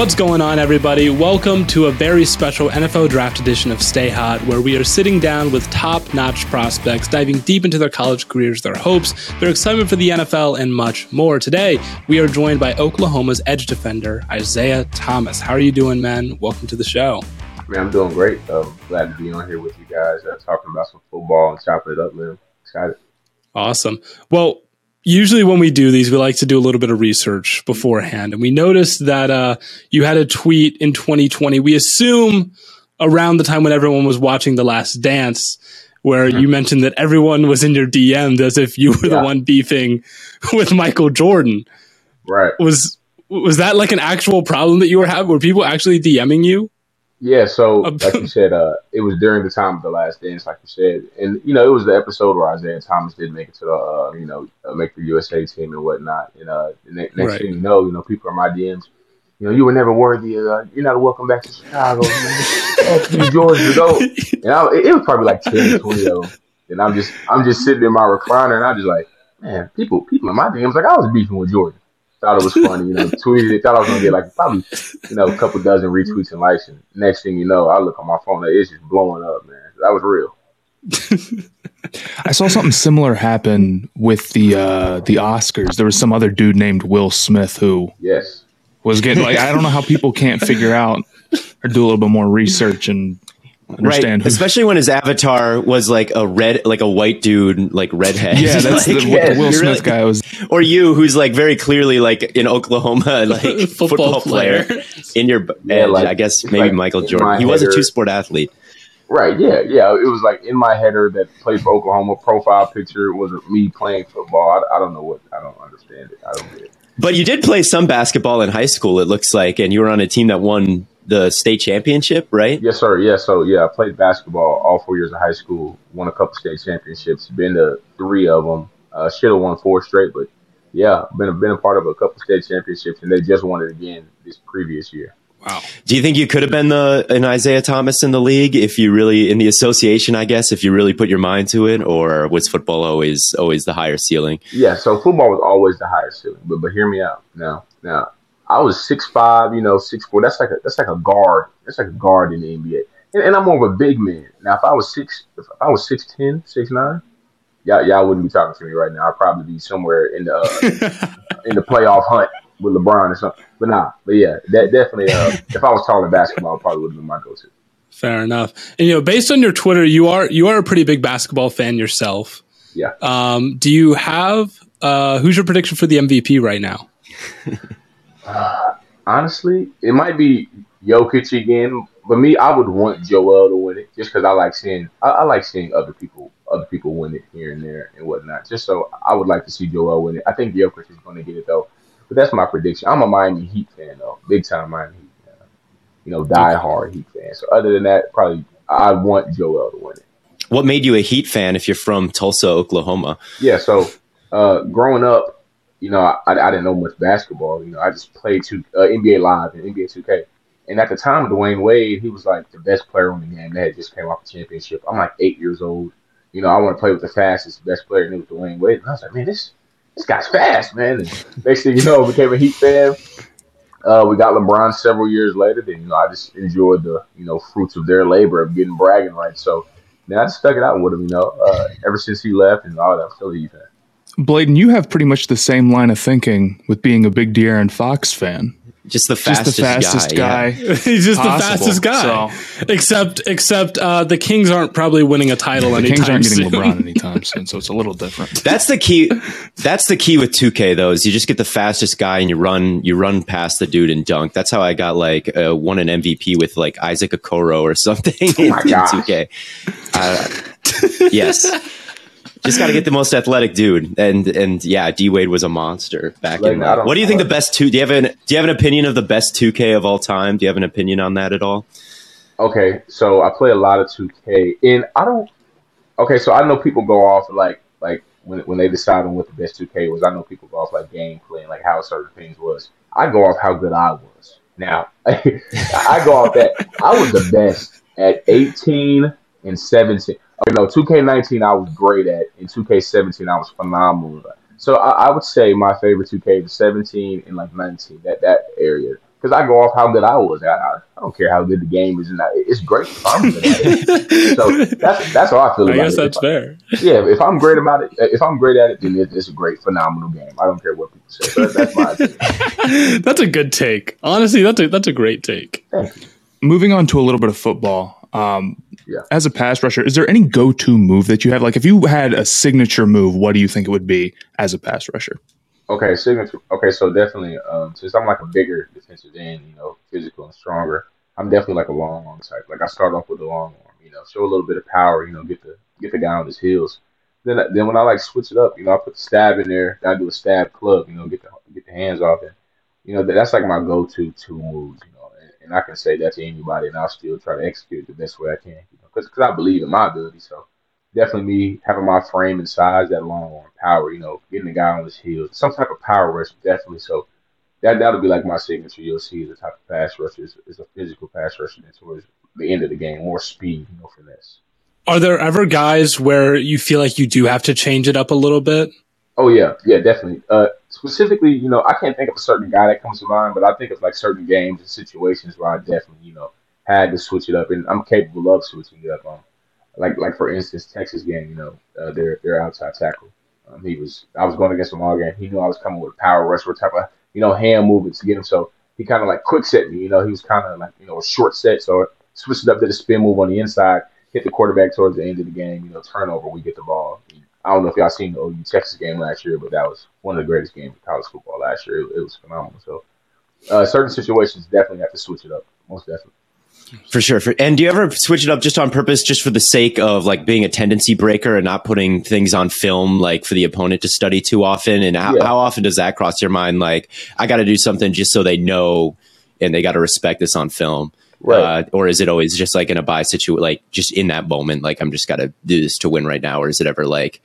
What's going on, everybody? Welcome to a very special NFL Draft edition of Stay Hot, where we are sitting down with top notch prospects, diving deep into their college careers, their hopes, their excitement for the NFL, and much more. Today, we are joined by Oklahoma's edge defender, Isaiah Thomas. How are you doing, man? Welcome to the show. Man, I'm doing great. I'm glad to be on here with you guys, uh, talking about some football and chopping it up, man. Excited. Awesome. Well, usually when we do these, we like to do a little bit of research beforehand. And we noticed that uh, you had a tweet in 2020. We assume around the time when everyone was watching The Last Dance, where you mm-hmm. mentioned that everyone was in your DMs as if you were yeah. the one beefing with Michael Jordan. Right. Was was that like an actual problem that you were having? Were people actually DMing you? Yeah, so like you said, uh, it was during the time of the last dance, like you said, and you know, it was the episode where Isaiah Thomas did make it to the, uh, you know, uh, make the USA team and whatnot. And uh, the next right. thing you know, you know, people are my DMs. You know, you were never worthy. Of, uh, you're not welcome back to Chicago. New Georgia, go. And I, it, it was probably like 10, 20 of them. And I'm just, I'm just sitting in my recliner, and I'm just like, man, people, people in my DMs like I was beefing with Jordan thought it was funny, you know, tweeted it, thought I was gonna get like probably, you know, a couple dozen retweets and likes. And next thing you know, I look on my phone, and it's just blowing up, man. That was real. I saw something similar happen with the uh the Oscars. There was some other dude named Will Smith who yes was getting like I don't know how people can't figure out or do a little bit more research and understand. Right. Especially when his avatar was like a red, like a white dude, like redhead. Yeah, that's like, the, yeah, Will Smith really, guy was. Or you, who's like very clearly like in Oklahoma, like football, football player. player. in your, yeah, like, I guess maybe like Michael Jordan. He was a two sport athlete. Right. Yeah. Yeah. It was like in my header that played for Oklahoma. Profile picture was me playing football. I, I don't know what. I don't understand it. I don't get it. But you did play some basketball in high school, it looks like, and you were on a team that won the state championship, right? Yes, sir. Yeah. So yeah, I played basketball all four years of high school. Won a couple state championships. Been to three of them. Uh, Should have won four straight, but yeah, been a, been a part of a couple state championships, and they just won it again this previous year. Wow. Do you think you could have been the an Isaiah Thomas in the league if you really in the association, I guess, if you really put your mind to it, or was football always always the higher ceiling? Yeah, so football was always the higher ceiling. But but hear me out. Now now I was six five, you know, six four. That's like a that's like a guard. That's like a guard in the NBA. And, and I'm more of a big man. Now, if I was six, if I was six ten, six nine, y'all y'all wouldn't be talking to me right now. I'd probably be somewhere in the uh, in the playoff hunt with LeBron or something. But nah, but yeah, that definitely. Uh, if I was taller in basketball, I probably would have been my go-to. Fair enough. And you know, based on your Twitter, you are you are a pretty big basketball fan yourself. Yeah. Um, do you have uh, who's your prediction for the MVP right now? Uh, honestly, it might be Jokic again, but me, I would want Joel to win it just because I like seeing I, I, like seeing other people other people win it here and there and whatnot. Just so I would like to see Joel win it. I think Jokic is going to get it though, but that's my prediction. I'm a Miami Heat fan though, big time Miami Heat fan. You know, die hard Heat fan. So other than that, probably I want Joel to win it. What made you a Heat fan if you're from Tulsa, Oklahoma? Yeah, so uh, growing up, you know, I, I, didn't know much basketball. You know, I just played two, uh, NBA Live and NBA 2K. And at the time, Dwyane Wade, he was like the best player on the game. That had just came off the championship. I'm like eight years old. You know, I want to play with the fastest, best player, and it was Dwyane Wade. And I was like, man, this this guy's fast, man. And next thing you know, I became a Heat fan. Uh, we got LeBron several years later. Then you know, I just enjoyed the you know fruits of their labor of getting bragging rights. So now I just stuck it out with him. You know, uh, ever since he left and all that, I'm still a Heat fan. Bladen, you have pretty much the same line of thinking with being a big De'Aaron Fox fan. Just the fastest, just the fastest guy. guy yeah. He's just possible, the fastest guy. So. Except, except uh, the Kings aren't probably winning a title. The Kings aren't getting soon. LeBron anytime soon, so it's a little different. That's the key. That's the key with 2K though. Is you just get the fastest guy and you run, you run past the dude and dunk. That's how I got like uh, won an MVP with like Isaac Okoro or something oh in, in 2K. Uh, yes just got to get the most athletic dude, and and yeah, D Wade was a monster back like, in. The, what do you think the best two? Do you have an Do you have an opinion of the best two K of all time? Do you have an opinion on that at all? Okay, so I play a lot of two K, and I don't. Okay, so I know people go off like like when when they decide on what the best two K was. I know people go off like gameplay and like how certain things was. I go off how good I was. Now I go off that I was the best at eighteen and seventeen. You know, 2K19 I was great at, and 2K17 I was phenomenal. So I, I would say my favorite 2K is 17 and like 19, that that area. Because I go off how good I was. I, I, I, don't care how good the game is, and I, it's great. I'm good at it. so that's that's how I feel. About. I guess it. that's if fair. yeah, if I'm great about it, if I'm great at it, then it's a great, phenomenal game. I don't care what people say. So that's my opinion. that's a good take. Honestly, that's a that's a great take. Moving on to a little bit of football. Um, yeah. As a pass rusher, is there any go-to move that you have? Like, if you had a signature move, what do you think it would be as a pass rusher? Okay, signature. Okay, so definitely, um, since I'm like a bigger defensive end, you know, physical and stronger, I'm definitely like a long arm type. Like I start off with a long arm, you know, show a little bit of power, you know, get the get the guy on his heels. Then, then when I like switch it up, you know, I put the stab in there. I do a stab club, you know, get the get the hands off it. You know, that's like my go-to two moves. You know, and, I can say that to anybody, and I'll still try to execute the best way I can because I believe in my ability. So definitely me having my frame and size, that long arm power, you know, getting the guy on his heels, some type of power rush, definitely. So that that'll be like my signature. You'll see the type of pass rush is, is a physical pass rush and towards the end of the game, more speed, you know, finesse. Are there ever guys where you feel like you do have to change it up a little bit? Oh yeah, yeah, definitely. Uh, specifically, you know, I can't think of a certain guy that comes to mind, but I think of like certain games and situations where I definitely, you know, had to switch it up, and I'm capable of switching it up. Um, like like for instance, Texas game, you know, uh, their their outside tackle. Um, he was I was going against him all game. He knew I was coming with power rush, or type of you know hand movement to get him. So he kind of like quick set me. You know, he was kind of like you know a short set. So switched it up to the spin move on the inside, hit the quarterback towards the end of the game. You know, turnover, we get the ball. I don't know if y'all seen the OU Texas game last year, but that was one of the greatest games of college football last year. It, it was phenomenal. So uh, certain situations definitely have to switch it up, most definitely. For sure. For, and do you ever switch it up just on purpose, just for the sake of like being a tendency breaker and not putting things on film, like for the opponent to study too often? And how, yeah. how often does that cross your mind? Like, I got to do something just so they know and they got to respect this on film. Right. Uh, or is it always just like in a buy situation, like just in that moment, like I'm just got to do this to win right now? Or is it ever like,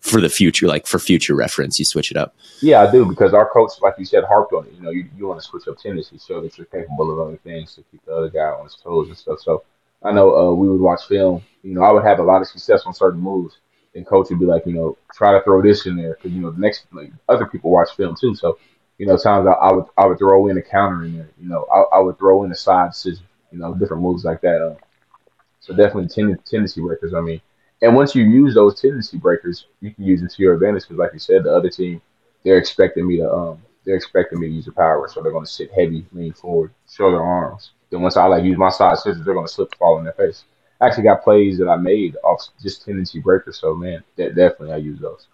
for the future, like for future reference, you switch it up. Yeah, I do because our coach, like you said, harped on it. You know, you, you want to switch up tendencies, show that you're capable of other things to keep the other guy on his toes and stuff. So I know uh, we would watch film. You know, I would have a lot of success on certain moves, and coach would be like, you know, try to throw this in there because you know the next like other people watch film too. So you know, times I, I would I would throw in a counter in there. You know, I, I would throw in a side scissors. You know, different moves like that. Um, so definitely ten- tendency records. I mean and once you use those tendency breakers, you can use it to your advantage because, like you said, the other team they're expecting me to um they're expecting me to use the power, so they're going to sit heavy, lean forward, show their arms. Then once I like use my side scissors, they're going to slip, fall in their face. I actually got plays that I made off just tendency breakers. So man, that definitely I use those.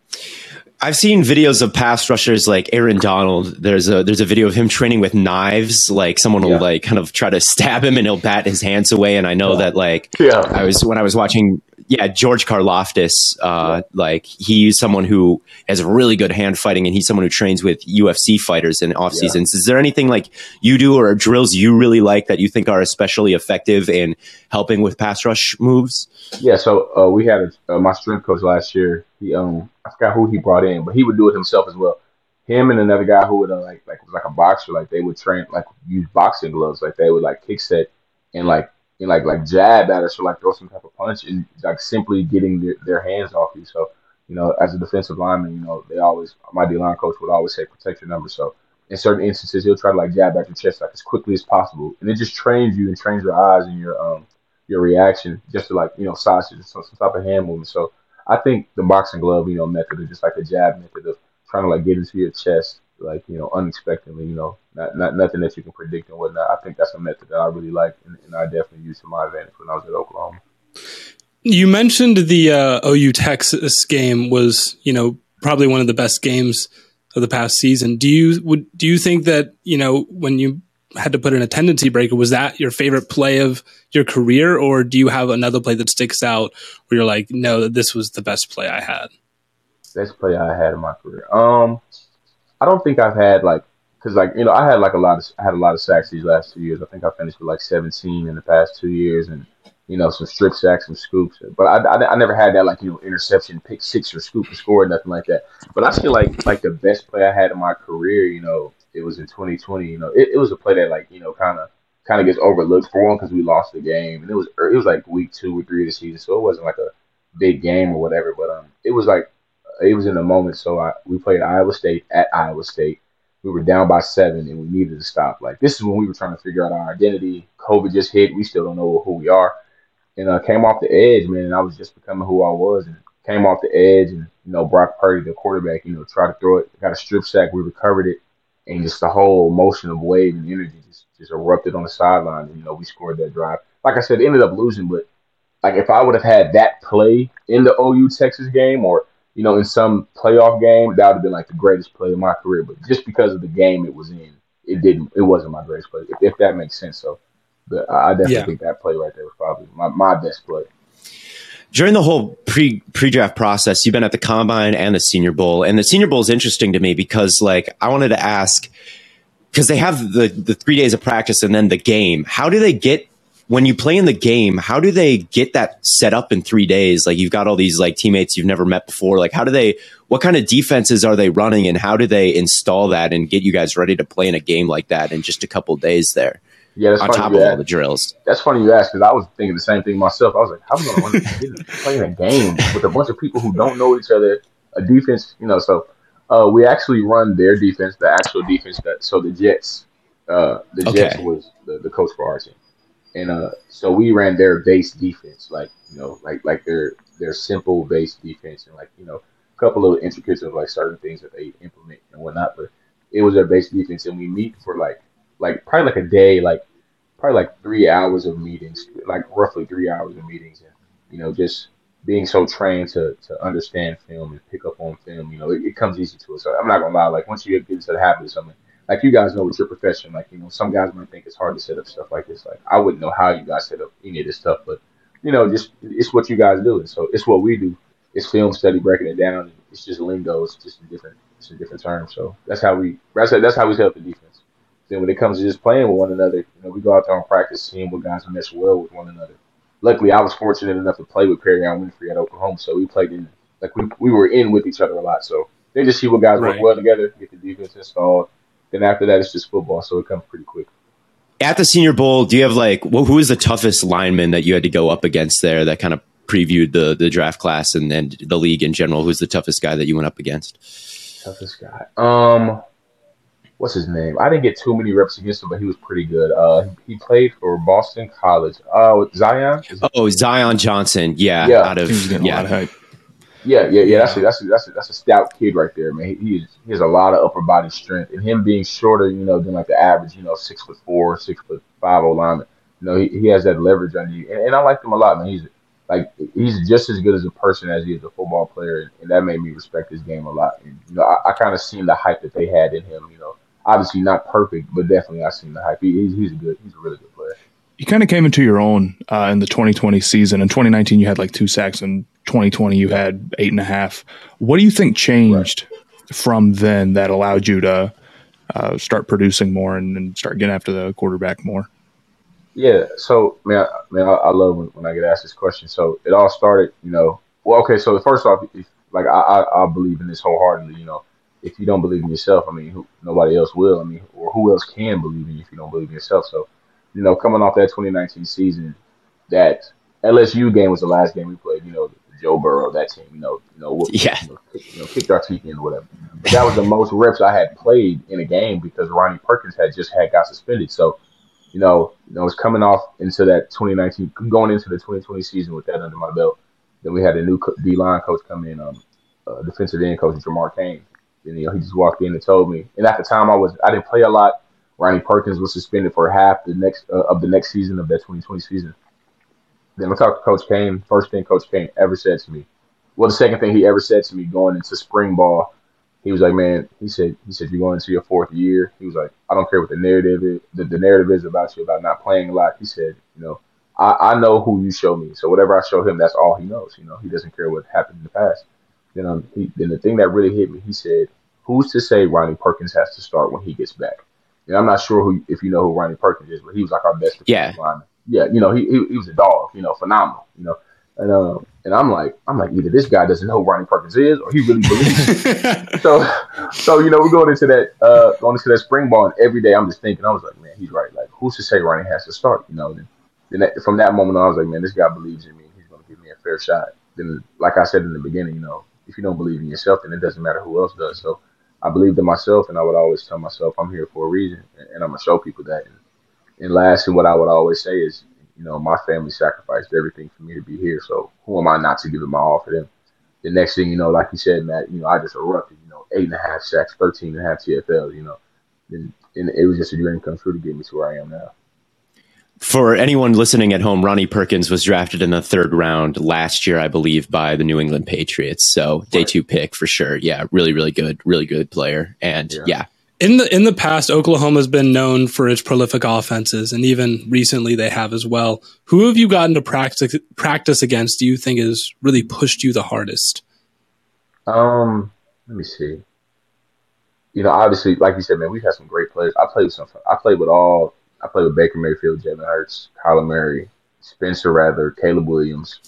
I've seen videos of pass rushers like Aaron Donald. There's a there's a video of him training with knives. Like someone will yeah. like kind of try to stab him and he'll bat his hands away. And I know yeah. that like yeah. I was when I was watching yeah, George Karlaftis, uh, like he's someone who has really good hand fighting, and he's someone who trains with UFC fighters in off seasons. Yeah. Is there anything like you do or drills you really like that you think are especially effective in helping with pass rush moves? Yeah, so uh, we had a, uh, my strength coach last year. He um, I forgot who he brought in, but he would do it himself as well. Him and another guy who would uh, like like was like a boxer, like they would train like use boxing gloves, like they would like kick set and like and like like jab at us or like throw some type of punch and like simply getting their, their hands off you. So, you know, as a defensive lineman, you know, they always my D line coach would always say protect your number. So in certain instances he'll try to like jab at your chest like as quickly as possible. And it just trains you and trains your eyes and your um your reaction just to like, you know, sausage some, some type of hand movement. So I think the boxing glove, you know, method is just like a jab method of trying to like get into your chest like you know unexpectedly you know not, not nothing that you can predict and whatnot. I think that's a method that i really like and, and i definitely used to my advantage when i was at oklahoma. You mentioned the uh, ou texas game was you know probably one of the best games of the past season. Do you would do you think that you know when you had to put in a tendency breaker was that your favorite play of your career? Or do you have another play that sticks out where you're like no this was the best play i had? Best play i had in my career. Um I don't think I've had like because like you know I had like a lot of I had a lot of sacks these last two years. I think I finished with like 17 in the past two years, and you know some strip sacks, some scoops. But I, I, I never had that like you know interception, pick six or scoop and score, nothing like that. But I feel like like the best play I had in my career, you know, it was in 2020. You know, it, it was a play that like you know kind of kind of gets overlooked for one because we lost the game, and it was it was like week two or three of the season, so it wasn't like a big game or whatever. But um, it was like it was in the moment. So I, we played Iowa State at Iowa State. We were down by seven and we needed to stop. Like this is when we were trying to figure out our identity. COVID just hit. We still don't know who we are. And I uh, came off the edge, man. And I was just becoming who I was, and came off the edge. And you know, Brock Purdy, the quarterback, you know, tried to throw it. Got a strip sack. We recovered it, and just the whole motion of wave and energy just just erupted on the sideline. And you know, we scored that drive. Like I said, ended up losing, but like if I would have had that play in the OU Texas game or you know, in some playoff game, that would have been like the greatest play of my career. But just because of the game it was in, it didn't. It wasn't my greatest play, if, if that makes sense. So, but I definitely yeah. think that play right there was probably my, my best play. During the whole pre pre draft process, you've been at the combine and the Senior Bowl, and the Senior Bowl is interesting to me because, like, I wanted to ask because they have the the three days of practice and then the game. How do they get when you play in the game, how do they get that set up in three days? Like you've got all these like teammates you've never met before. Like how do they? What kind of defenses are they running, and how do they install that and get you guys ready to play in a game like that in just a couple days there? Yeah, that's on top of all the drills. That's funny you ask because I was thinking the same thing myself. I was like, how am I going to play in a game with a bunch of people who don't know each other? A defense, you know. So uh, we actually run their defense, the actual defense that. So the Jets, uh, the okay. Jets was the, the coach for our team and uh, so we ran their base defense, like you know, like like their their simple base defense, and like you know, a couple of intricacies of like certain things that they implement and whatnot. But it was their base defense, and we meet for like like probably like a day, like probably like three hours of meetings, like roughly three hours of meetings, and you know, just being so trained to to understand film and pick up on film, you know, it, it comes easy to us. So I'm not gonna lie, like once you get into the habit of something like you guys know with your profession, like you know, some guys might think it's hard to set up stuff like this. Like I wouldn't know how you guys set up any of this stuff, but you know, just it's what you guys do, and so it's what we do. It's film study, breaking it down. It's just lingo. It's just a different, it's a different term. So that's how we that's how, that's how we set up the defense. Then when it comes to just playing with one another, you know, we go out there and practice, seeing what guys mesh well with one another. Luckily, I was fortunate enough to play with Perrion Winfrey at Oklahoma, so we played in like we, we were in with each other a lot. So they just see what guys right. work well together, get the defense installed, then after that, it's just football, so it comes pretty quick. At the Senior Bowl, do you have like well, who is the toughest lineman that you had to go up against there? That kind of previewed the the draft class and then the league in general. Who's the toughest guy that you went up against? Toughest guy. Um, what's his name? I didn't get too many reps against him, but he was pretty good. Uh, he played for Boston College. Oh, uh, Zion. Oh, Zion Johnson. Yeah, yeah. Out of yeah. Yeah, yeah, yeah. That's a, that's a, that's a, that's a stout kid right there, man. He, he, he has a lot of upper body strength, and him being shorter, you know, than like the average, you know, six foot four, six foot five O lineman. you know, he, he has that leverage on you, and, and I like him a lot, man. He's like he's just as good as a person as he is a football player, and that made me respect his game a lot. And you know, I, I kind of seen the hype that they had in him. You know, obviously not perfect, but definitely I seen the hype. He, he's, he's a good, he's a really good player. You kind of came into your own uh, in the 2020 season. In 2019, you had like two sacks. In 2020, you had eight and a half. What do you think changed right. from then that allowed you to uh, start producing more and, and start getting after the quarterback more? Yeah, so man, man, I, I love when, when, I get asked this question. So it all started, you know. Well, okay, so first off, if, like I, I, I, believe in this wholeheartedly. You know, if you don't believe in yourself, I mean, who, nobody else will. I mean, or who else can believe in you if you don't believe in yourself? So, you know, coming off that 2019 season, that LSU game was the last game we played. You know, Joe Burrow, that team. You know, you know, yeah, you know, kick, you know, kicked our teeth in or whatever. But that was the most reps I had played in a game because Ronnie Perkins had just had got suspended. So you know, you know, I was coming off into that 2019, going into the 2020 season with that under my belt. Then we had a new D line coach come in, um, uh, defensive end coach Jamar Cain. And you know, he just walked in and told me. And at the time, I was I didn't play a lot. Ronnie Perkins was suspended for half the next uh, of the next season of that 2020 season. Then I talked to Coach Payne. First thing Coach Payne ever said to me, well, the second thing he ever said to me going into spring ball he was like, man, he said, he said, you're going into your fourth year. He was like, I don't care what the narrative is, the, the narrative is about you about not playing a lot. He said, you know, I, I know who you show me. So whatever I show him, that's all he knows. You know, he doesn't care what happened in the past. Then, um, he, then the thing that really hit me, he said, who's to say Ronnie Perkins has to start when he gets back? And I'm not sure who, if you know who Ronnie Perkins is, but he was like our best yeah. lineman. Yeah, you know, he, he, he was a dog, you know, phenomenal, you know. And um, and I'm like, I'm like, either this guy doesn't know who Ronnie Perkins is, or he really believes. so, so you know, we're going into that, uh, going into that spring ball, and every day I'm just thinking, I was like, man, he's right. Like, who's to say Ronnie has to start? You know. Then, then that, from that moment on, I was like, man, this guy believes in me. and He's going to give me a fair shot. Then, like I said in the beginning, you know, if you don't believe in yourself, then it doesn't matter who else does. So, I believed in myself, and I would always tell myself, I'm here for a reason, and, I'm gonna show people that. And, and last, and what I would always say is, you know, my family sacrificed everything for me to be here. So who am I not to give it my all for them? The next thing you know, like you said, Matt, you know, I just erupted, you know, eight and a half sacks, 13 and a half TFLs, you know, and, and it was just a dream come true to get me to where I am now. For anyone listening at home, Ronnie Perkins was drafted in the third round last year, I believe, by the New England Patriots. So day two pick for sure. Yeah, really, really good, really good player. And yeah, yeah in the in the past, Oklahoma has been known for its prolific offenses, and even recently they have as well. Who have you gotten to practice practice against? Do you think has really pushed you the hardest? Um, let me see. You know, obviously, like you said, man, we've had some great players. I played with some. I played with all. I played with Baker Mayfield, Jalen Hurts, Kyler Murray, Spencer Rattler, Caleb Williams.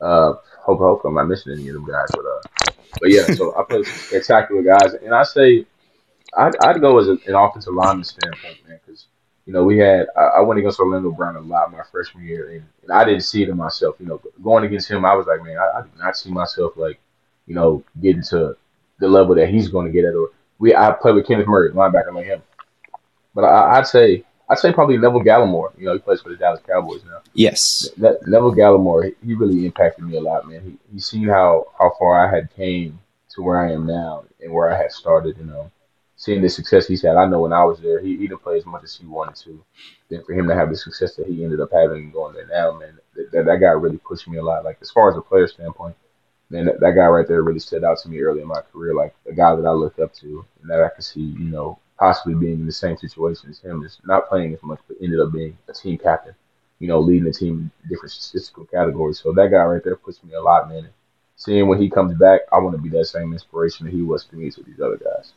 Uh, hope hope I'm not missing any of them guys, but uh, but yeah. So I played with spectacular guys, and I say I'd, I'd go as a, an offensive lineman standpoint, man, because you know we had I, I, went against Orlando Brown a lot my freshman year, and, and, I didn't see it in myself. You know, going against him, I was like, man, I, I did not see myself like, you know, getting to the level that he's going to get at. Or we I played with Kenneth Murray, linebacker like him, but I, would say I'd say probably Neville Gallimore. You know, he plays for the Dallas Cowboys now. Yes, that, Neville Gallimore, he really impacted me a lot, man. He he seen how how far I had came to where I am now and where I had started. You know seeing the success he's had, I know when I was there, he, he didn't play as much as he wanted to. Then for him to have the success that he ended up having going there now, man, that, that guy really pushed me a lot. Like as far as a player standpoint, man, that, that guy right there really stood out to me early in my career. Like a guy that I looked up to and that I could see, you know, possibly being in the same situation as him, just not playing as much, but ended up being a team captain. You know, leading the team in different statistical categories. So that guy right there puts me a lot, man. seeing when he comes back, I want to be that same inspiration that he was to me to these other guys.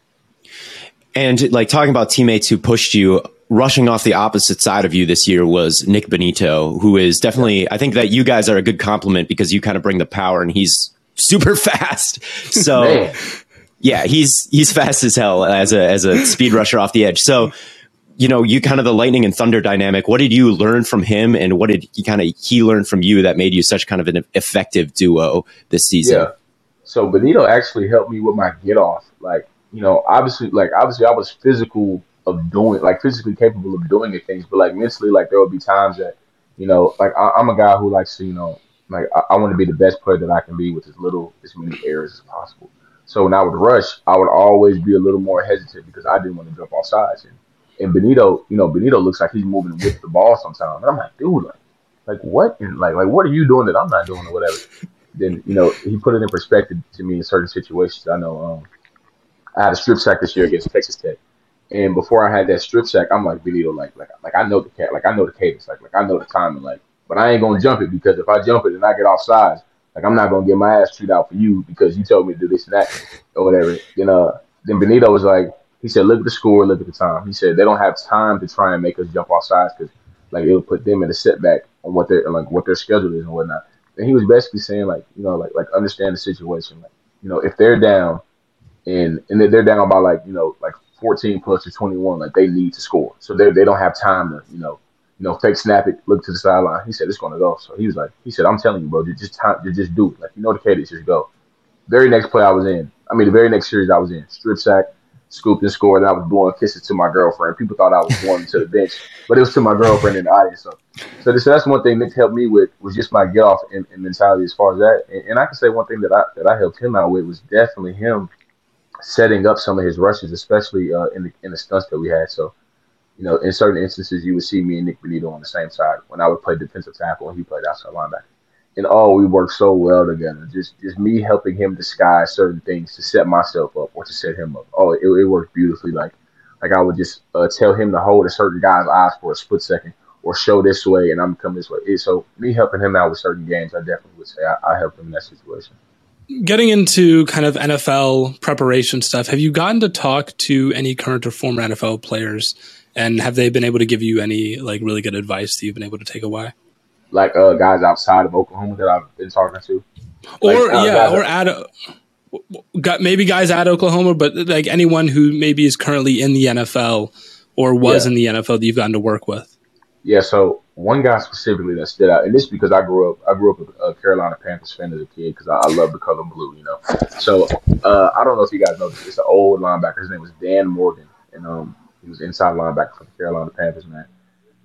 And like talking about teammates who pushed you, rushing off the opposite side of you this year was Nik Bonitto, who is definitely, I think that you guys are a good compliment because you kind of bring the power and he's super fast. So yeah, he's, he's fast as hell as a, as a speed rusher off the edge. So, you know, you kind of the lightning and thunder dynamic. What did you learn from him and what did he kind of, he learn from you that made you such kind of an effective duo this season? Yeah. So Bonitto actually helped me with my get off. Like, you know, obviously, like obviously, I was physical of doing, like physically capable of doing the things, but like mentally, like there would be times that, you know, like I, am a guy who likes to, you know, like I, I want to be the best player that I can be with as little, as many errors as possible. So when I would rush, I would always be a little more hesitant because I didn't want to jump off sides. And, And Bonitto, you know, Bonitto looks like he's moving with the ball sometimes. And I'm like, dude, like, like what? And like, like what are you doing that I'm not doing or whatever? Then you know, he put it in perspective to me in certain situations. I know um, I had a strip sack this year against Texas Tech. And before I had that strip sack, I'm like Bonitto, like like like I know the cat, like I know the cadence, like like I know the timing, like, but I ain't gonna jump it because if I jump it and I get off sides, like I'm not gonna get my ass chewed out for you because you told me to do this and that or whatever. You uh, know. then Bonitto was like, he said, look at the score, look at the time. He said they don't have time to try and make us jump off sides because like it'll put them in a setback on what their like what their schedule is and whatnot. And he was basically saying like you know like like understand the situation. Like you know if they're down and and they're down by like you know like 14 plus or 21, like they need to score. So they they don't have time to you know you know fake snap it, look to the sideline. He said it's going to go. So he was like he said I'm telling you, bro, you just time, you just do it. Like you know the cadence, just go. Very next play I was in, I mean the very next series I was in, strip sack, scooped and scored, and I was blowing kisses to my girlfriend. People thought I was going to the bench, but it was to my girlfriend in the audience. So, so, this, so that's one thing Nick helped me with was just my get off and, and mentality as far as that. And, and I can say one thing that I that I helped him out with was definitely him setting up some of his rushes, especially uh, in the in the stunts that we had. So, you know, in certain instances, you would see me and Nik Bonitto on the same side when I would play defensive tackle and he played outside linebacker. And oh, we worked so well together. Just just me helping him disguise certain things to set myself up or to set him up. Oh, it, it worked beautifully. Like like I would just uh, tell him to hold a certain guy's eyes for a split second or show this way and I'm coming this way. So me helping him out with certain games, I definitely would say I, I helped him in that situation getting into kind of NFL preparation stuff, have you gotten to talk to any current or former NFL players, and have they been able to give you any like really good advice that you've been able to take away? Like uh, guys outside of Oklahoma that I've been talking to, or like, uh, yeah, or at got maybe guys at Oklahoma, but like anyone who maybe is currently in the NFL or was yeah. in the NFL that you've gotten to work with. Yeah, so one guy specifically that stood out, and this because I grew up, I grew up a, Carolina Panthers fan as a kid because I, I love the color blue, you know. So uh, I don't know if you guys know this. It's an old linebacker. His name was Dan Morgan, and um, he was inside linebacker for the Carolina Panthers, man.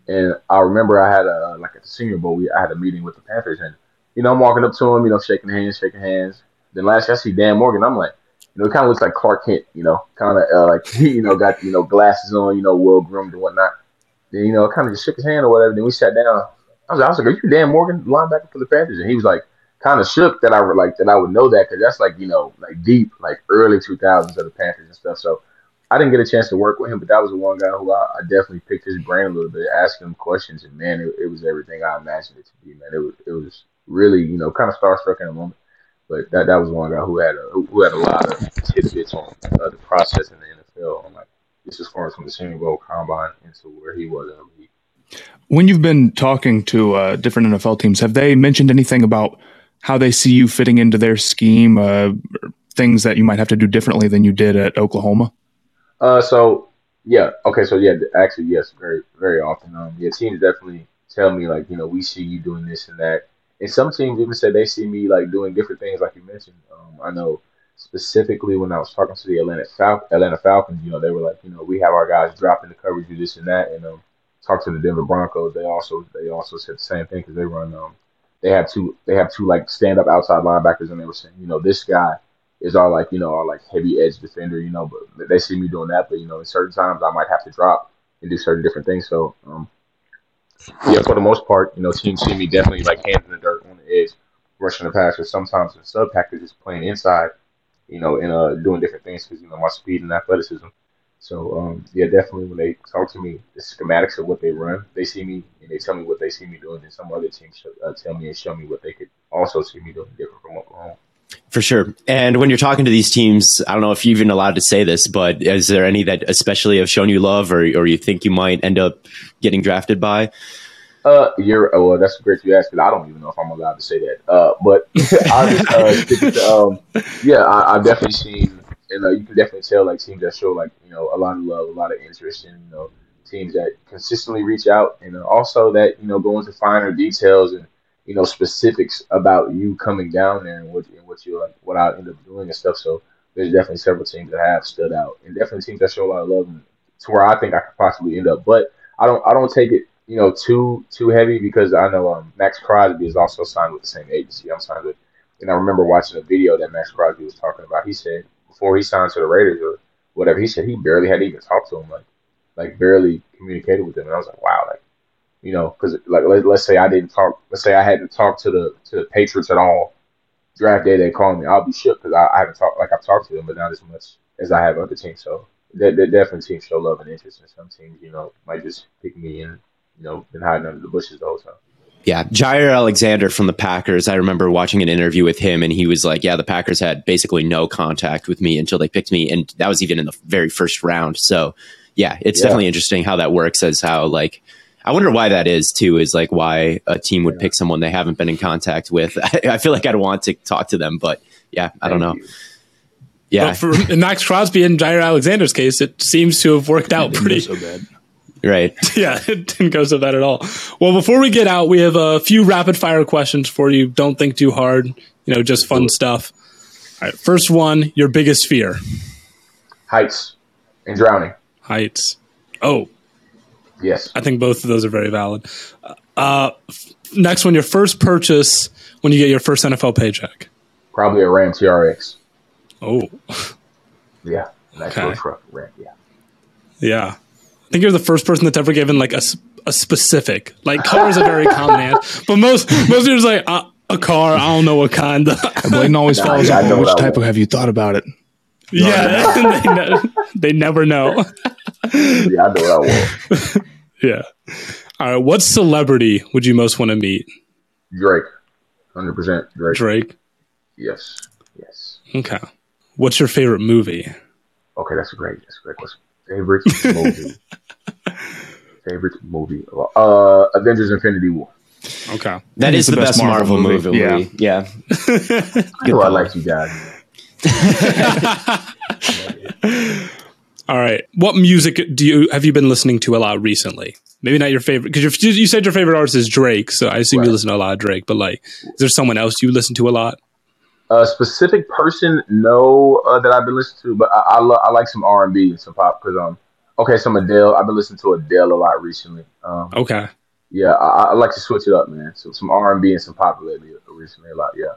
And I remember I had a like at the Senior Bowl, we I had a meeting with the Panthers, and you know I'm walking up to him, you know, shaking hands, shaking hands. Then last year I see Dan Morgan, I'm like, you know, it kind of looks like Clark Kent, you know, kind of uh, like you know got you know glasses on, you know, well groomed and whatnot. You know, kind of just shook his hand or whatever. Then we sat down. I was, I was like, "Are you Dan Morgan, linebacker for the Panthers?" And he was like, kind of shook that I would like that I would know that because that's like you know like deep like early 2000s of the Panthers and stuff. So I didn't get a chance to work with him, but that was the one guy who I, I definitely picked his brain a little bit, asking him questions, and man, it, it, was everything I imagined it to be. Man, it was it was really you know kind of starstruck in a moment, but that that was one guy who had a who had a lot of tidbits on uh, the process in the NFL. I'm like just as far as from the Senior Bowl combine into where he was in the league. When you've been talking to uh, different NFL teams, have they mentioned anything about how they see you fitting into their scheme, uh, things that you might have to do differently than you did at Oklahoma? Uh, so yeah, okay, so yeah, actually yes, very very often. Um, yeah, teams definitely tell me like you know we see you doing this and that, and some teams even said they see me like doing different things, like you mentioned. Um, I know specifically when I was talking to the Atlanta Fal- Atlanta Falcons, you know, they were like, you know, we have our guys dropping the coverage, do this and that, and um, talk to the Denver Broncos. They also they also said the same thing because they run um, they have two they have two like stand up outside linebackers, and they were saying, you know, this guy is our like you know our like heavy edge defender, you know, but they see me doing that, but you know, in certain times I might have to drop and do certain different things. So um, yeah, for the most part, you know, teams see me definitely like hands in the dirt on the edge, rushing the passer. Sometimes the sub packages playing inside you know, and uh, doing different things because you know my speed and athleticism. So um, yeah, definitely when they talk to me, the schematics of what they run, they see me and they tell me what they see me doing, and some other teams uh, tell me and show me what they could also see me doing different from Oklahoma. For sure. And when you're talking to these teams, I don't know if you're even allowed to say this, but is there any that especially have shown you love or, or you think you might end up getting drafted by? Uh, you're oh, well. That's great you asked, because I don't even know if I'm allowed to say that. Uh, but I just uh, stick to, um, yeah, I, have definitely seen, and uh, you can definitely tell like teams that show like you know a lot of love, a lot of interest, and you know teams that consistently reach out, and uh, also that you know go into finer details and you know specifics about you coming down there and what and what you like, what I end up doing and stuff. So there's definitely several teams that have stood out, and definitely teams that show a lot of love, and to where I think I could possibly end up. But I don't I don't take it you know, too too heavy because I know um, Maxx Crosby is also signed with the same agency I'm signed with. And I remember watching a video that Maxx Crosby was talking about. He said before he signed to the Raiders or whatever, he said he barely had even talked to him. Like like barely communicated with them, and I was like, wow, like you know, because like let, us say I didn't talk, let's say I hadn't talked to the to the Patriots at all. Draft day, they call me. I'll be shook because I, I, haven't talked like I've talked to them, but not as much as I have other teams. So that, that definitely teams show love and interest, and some teams, you know, might just pick me and you know been hiding under the bushes the whole time. Yeah, Jaire Alexander from the Packers. I remember watching an interview with him, and he was like, "Yeah, the Packers had basically no contact with me until they picked me, and that was even in the very first round." So, yeah, it's yeah. definitely interesting how that works. As how like, I wonder why that is too. Is like why a team would yeah. pick someone they haven't been in contact with. I, I, feel like I'd want to talk to them, but yeah, I don't know. Yeah, but for in Maxx Crosby and Jaire Alexander's case, it seems to have worked out pretty so bad. Right. Yeah, it didn't go so bad at all. Well, before we get out, we have a few rapid fire questions for you. Don't think too hard. You know, just fun stuff. All right. First one, your biggest fear. Heights and drowning. Heights. Oh. Yes. I think both of those are very valid. Uh, next one, your first purchase when you get your first NFL paycheck. Probably a Ram TRX. Oh. Yeah. Nice okay. truck. Ram, yeah. Yeah think you're the first person that's ever given like a, a specific. Like car is a very common answer, but most most people like uh, a car. I don't know what kind. Bladen always nah, follows up. Which type of have you thought about it? Yeah, they, ne- they, never know. yeah, I know what I want. yeah. All right. What celebrity would you most want to meet? Drake. Hundred percent Drake. Drake. Yes. Yes. Okay. What's your favorite movie? Okay, that's a great. That's a great question. Favorite movie. Favorite movie. Uh, Avengers: Infinity War. Okay, that is the, the best, best, Marvel, Marvel movie. movie. Yeah, yeah. I, I like you guys. All right. What music do you have you been listening to a lot recently? Maybe not your favorite because you said your favorite artist is Drake, so I assume right. you listen to a lot of Drake. But like, is there someone else you listen to a lot? A specific person, no, uh, that I've been listening to, but I I, lo- I like some R and B and some pop because um, okay, some Adele. I've been listening to Adele a lot recently. Um, okay. Yeah, I, I like to switch it up, man. So some R and B and some pop lately recently a lot. Yeah.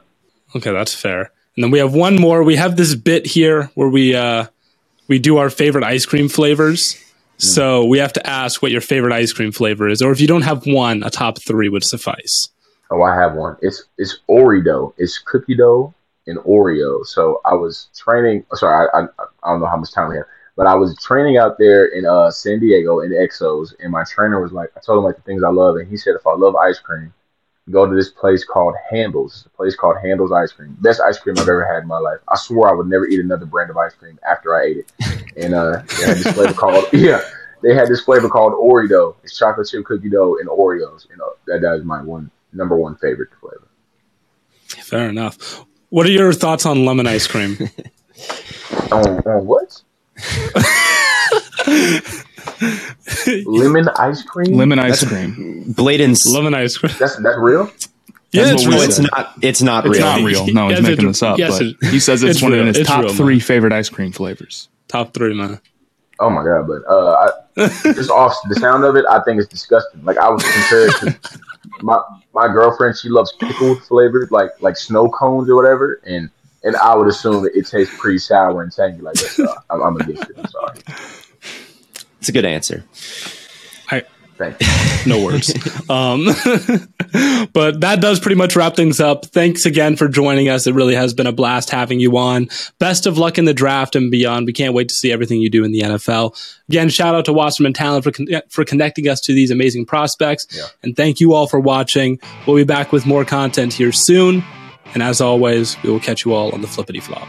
Okay, that's fair. And then we have one more. We have this bit here where we uh we do our favorite ice cream flavors. Mm. So we have to ask what your favorite ice cream flavor is, or if you don't have one, a top three would suffice. Oh, I have one. It's it's Oreo. It's cookie dough and Oreo. So I was training. Sorry, I, I, I don't know how much time we have, but I was training out there in uh, San Diego in Exos, and my trainer was like, I told him like the things I love, and he said if I love ice cream, go to this place called Handel's. It's a place called Handel's Ice Cream. Best ice cream I've ever had in my life. I swore I would never eat another brand of ice cream after I ate it. And uh, they had this flavor called yeah, they had this flavor called Oreo. It's chocolate chip cookie dough and Oreos. You know that that is my one number one favorite flavor. Fair enough. What are your thoughts on lemon ice cream? on, on what? lemon ice cream. Lemon ice that's cream. Bladen's lemon ice cream. That's that's real. Yeah, it's, real. it's not. It's not it's real. not real. No, he's yes, making this up. Yes, but he says it's, it's one real. of his it's top real, three man. favorite ice cream flavors. Top three, man. Oh my god! But uh, I, just off the sound of it, I think it's disgusting. Like I was compared to my my girlfriend. She loves pickle flavored, like like snow cones or whatever, and and I would assume it, tastes pretty sour and tangy like that. So I'm, I'm it. I'm sorry. It's a good answer. I no words. um, but that does pretty much wrap things up. Thanks again for joining us. It really has been a blast having you on. Best of luck in the draft and beyond. We can't wait to see everything you do in the NFL. Again, shout out to Wasserman Talent for, con- for connecting us to these amazing prospects. Yeah. And thank you all for watching. We'll be back with more content here soon. And as always, we will catch you all on the flippity flop.